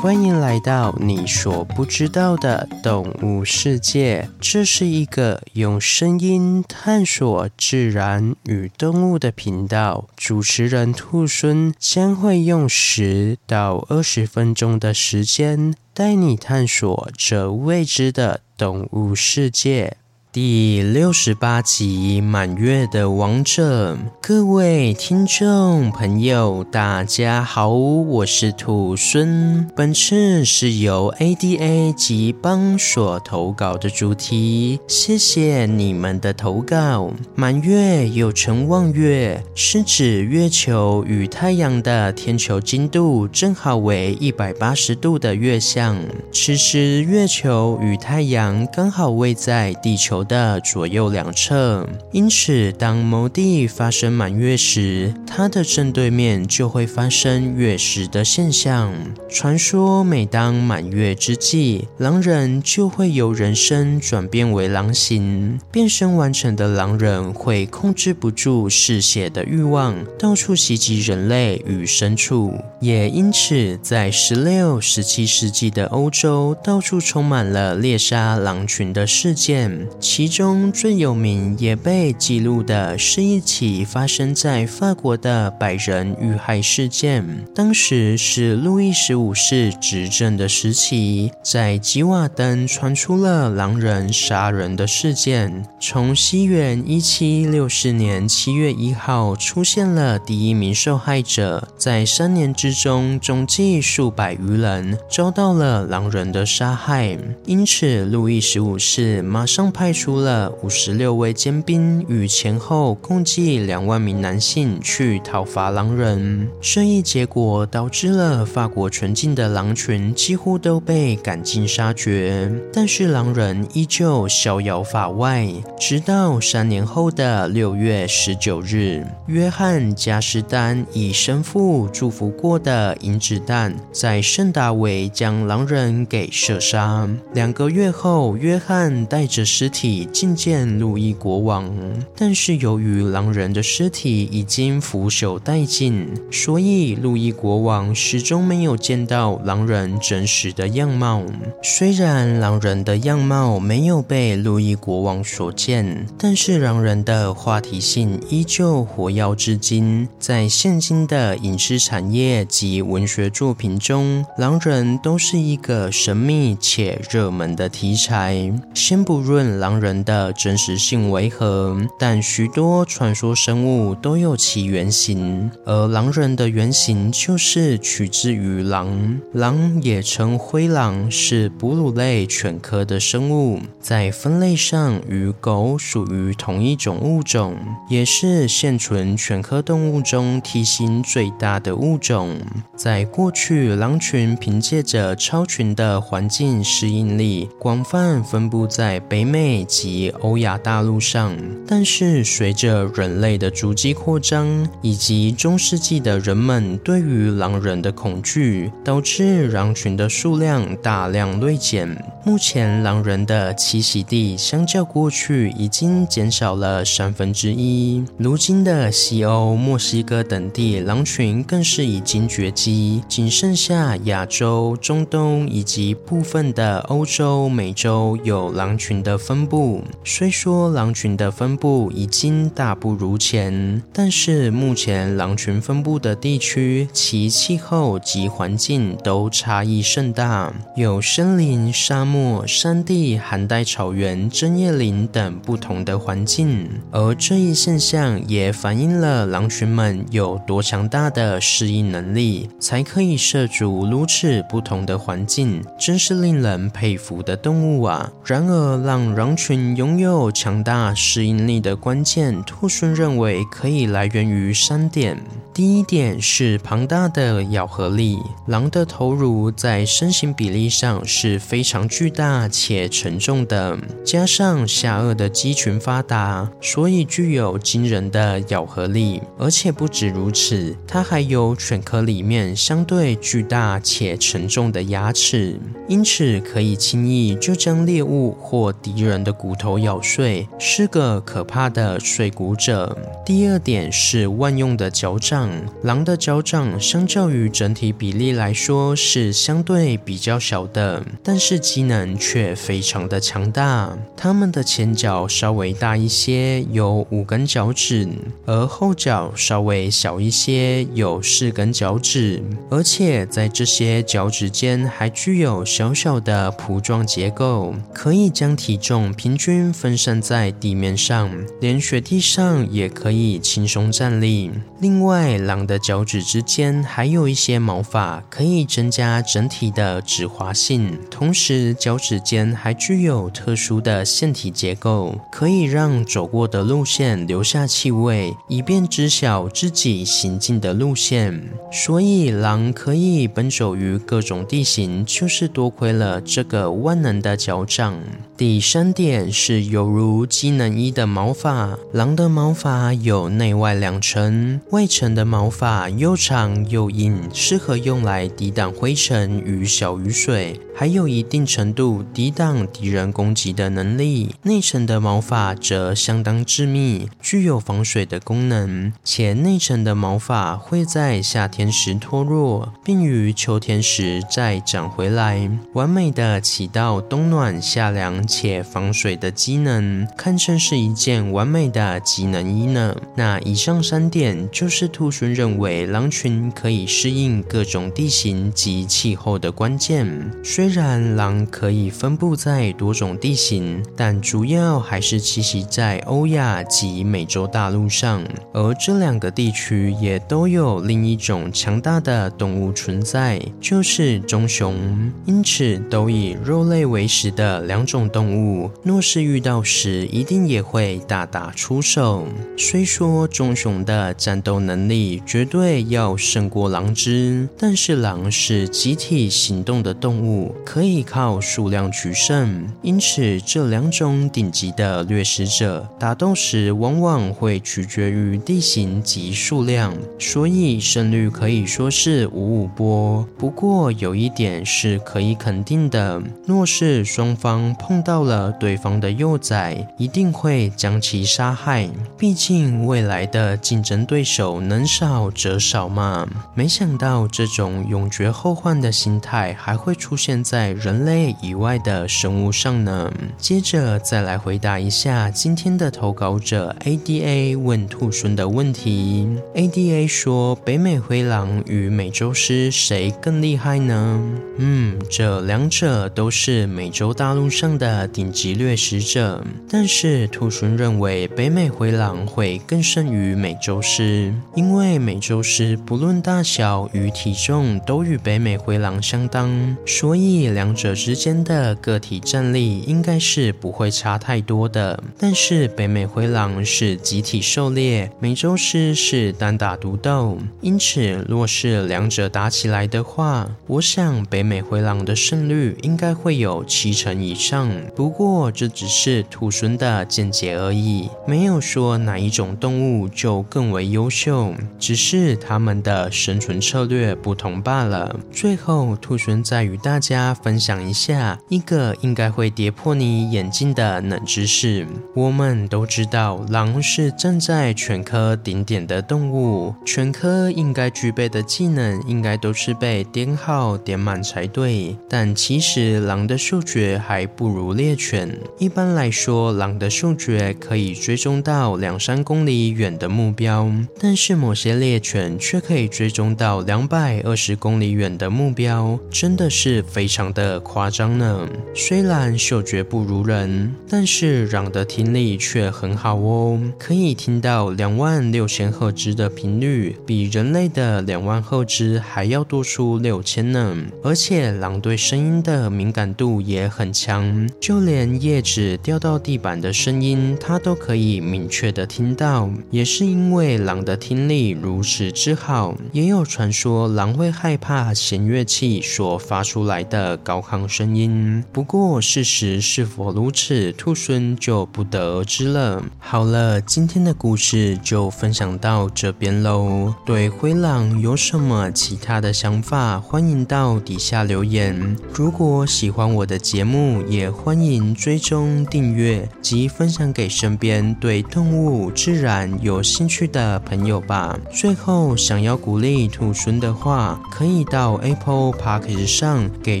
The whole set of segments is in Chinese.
欢迎来到你所不知道的动物世界。这是一个用声音探索自然与动物的频道。主持人兔孙将会用十到二十分钟的时间，带你探索这未知的动物世界。第六十八集《满月的王者》，各位听众朋友，大家好，我是土孙。本次是由 ADA 及邦所投稿的主题，谢谢你们的投稿。满月又称望月，是指月球与太阳的天球经度正好为一百八十度的月相。此时，月球与太阳刚好位在地球的左右两侧，因此当某地发生满月时，它的正对面就会发生月食的现象。传说每当满月之际，狼人就会由人身转变为狼形，变身完成的狼人会控制不住嗜血的欲望，到处袭击人类与牲畜。也因此，在十六、十七世纪的欧洲，到处充满了猎杀狼群的事件，其中。最有名也被记录的是一起发生在法国的百人遇害事件。当时是路易十五世执政的时期，在吉瓦登传出了狼人杀人的事件。从西元一七六四年七月一号出现了第一名受害者，在三年之中，总计数百余人遭到了狼人的杀害。因此，路易十五世马上派出了。五十六位尖兵与前后共计两万名男性去讨伐狼人，这一结果导致了法国纯净的狼群几乎都被赶尽杀绝。但是狼人依旧逍遥法外，直到三年后的六月十九日，约翰加斯丹以神父祝福过的银子弹在圣达维将狼人给射杀。两个月后，约翰带着尸体觐。见路易国王，但是由于狼人的尸体已经腐朽殆尽，所以路易国王始终没有见到狼人真实的样貌。虽然狼人的样貌没有被路易国王所见，但是狼人的话题性依旧活跃至今。在现今的影视产业及文学作品中，狼人都是一个神秘且热门的题材。先不论狼人的。真实性为何？但许多传说生物都有其原型，而狼人的原型就是取自于狼。狼也称灰狼，是哺乳类犬科的生物，在分类上与狗属于同一种物种，也是现存犬科动物中体型最大的物种。在过去，狼群凭借着超群的环境适应力，广泛分布在北美及欧亚大陆上，但是随着人类的足迹扩张，以及中世纪的人们对于狼人的恐惧，导致狼群的数量大量锐减。目前，狼人的栖息地相较过去已经减少了三分之一。如今的西欧、墨西哥等地狼群更是已经绝迹，仅剩下亚洲、中东以及部分的欧洲、美洲有狼群的分布。虽说狼群的分布已经大不如前，但是目前狼群分布的地区，其气候及环境都差异甚大，有森林、沙漠、山地、寒带草原、针叶林等不同的环境。而这一现象也反映了狼群们有多强大的适应能力，才可以涉足如此不同的环境，真是令人佩服的动物啊！然而，让狼群拥有强大适应力的关键，兔孙认为可以来源于三点。第一点是庞大的咬合力，狼的头颅在身形比例上是非常巨大且沉重的，加上下颚的肌群发达，所以具有惊人的咬合力。而且不止如此，它还有犬科里面相对巨大且沉重的牙齿，因此可以轻易就将猎物或敌人的骨头咬碎，是个可怕的碎骨者。第二点是万用的脚掌。狼的脚掌相较于整体比例来说是相对比较小的，但是机能却非常的强大。它们的前脚稍微大一些，有五根脚趾，而后脚稍微小一些，有四根脚趾，而且在这些脚趾间还具有小小的蹼状结构，可以将体重平均分散在地面上，连雪地上也可以轻松站立。另外，狼的脚趾之间还有一些毛发，可以增加整体的指滑性。同时，脚趾间还具有特殊的腺体结构，可以让走过的路线留下气味，以便知晓自己行进的路线。所以，狼可以奔走于各种地形，就是多亏了这个万能的脚掌。第三点是犹如机能衣的毛发，狼的毛发有内外两层，外层的毛发又长又硬，适合用来抵挡灰尘与小雨水，还有一定程度抵挡敌人攻击的能力。内层的毛发则相当致密，具有防水的功能，且内层的毛发会在夏天时脱落，并于秋天时再长回来，完美的起到冬暖夏凉且防水的机能，堪称是一件完美的机能衣呢。那以上三点就是兔猻认为狼群可以适应各种地形及气候的关键。虽然狼可以分布在多种地形，但主要还是栖息在欧亚及美洲大陆上，而这两个地区也都有另一种强大的动物存在，就是棕熊。因此，都以肉类为食的两种动。动物若是遇到时，一定也会大打出手。虽说棕熊的战斗能力绝对要胜过狼只，但是狼是集体行动的动物，可以靠数量取胜。因此，这两种顶级的掠食者打斗时，往往会取决于地形及数量，所以胜率可以说是五五波。不过，有一点是可以肯定的：若是双方碰到了对方的幼崽，一定会将其杀害。毕竟未来的竞争对手能少则少嘛。没想到这种永绝后患的心态还会出现在人类以外的生物上呢。接着再来回答一下今天的投稿者 ADA 问兔孙的问题。ADA 说：北美灰狼与美洲狮谁更厉害呢？嗯，这两者都是美洲大陆上的。顶级掠食者，但是兔猻认为北美灰狼会更胜于美洲狮，因为美洲狮不论大小与体重都与北美灰狼相当，所以两者之间的个体战力应该是不会差太多的。但是北美灰狼是集体狩猎，美洲狮是单打独斗，因此若是两者打起来的话，我想北美灰狼的胜率应该会有七成以上。不过这只是兔猻的见解而已，没有说哪一种动物就更为优秀，只是它们的生存策略不同罢了。最后，兔猻再与大家分享一下一个应该会跌破你眼镜的冷知识。我们都知道，狼是站在犬科顶点的动物，犬科应该具备的技能应该都是被点号点满才对，但其实狼的嗅觉还不如。猎犬一般来说，狼的嗅觉可以追踪到两三公里远的目标，但是某些猎犬却可以追踪到两百二十公里远的目标，真的是非常的夸张呢。虽然嗅觉不如人，但是狼的听力却很好哦，可以听到两万六千赫兹的频率，比人类的两万赫兹还要多出六千呢。而且狼对声音的敏感度也很强。就连叶子掉到地板的声音，它都可以明确的听到。也是因为狼的听力如此之好，也有传说狼会害怕弦乐器所发出来的高亢声音。不过事实是否如此，兔孙就不得而知了。好了，今天的故事就分享到这边喽。对灰狼有什么其他的想法，欢迎到底下留言。如果喜欢我的节目，也欢欢迎追踪订阅及分享给身边对动物、自然有兴趣的朋友吧。最后，想要鼓励兔孙的话，可以到 Apple Park 上给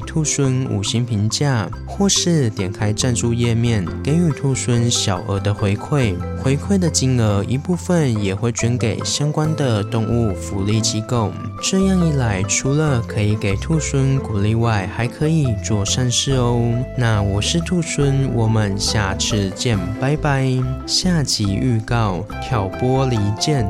兔孙五星评价，或是点开赞助页面给予兔孙小额的回馈。回馈的金额一部分也会捐给相关的动物福利机构。这样一来，除了可以给兔孙鼓励外，还可以做善事哦。那我是兔孙，我们下次见，拜拜。下集预告：挑拨离间。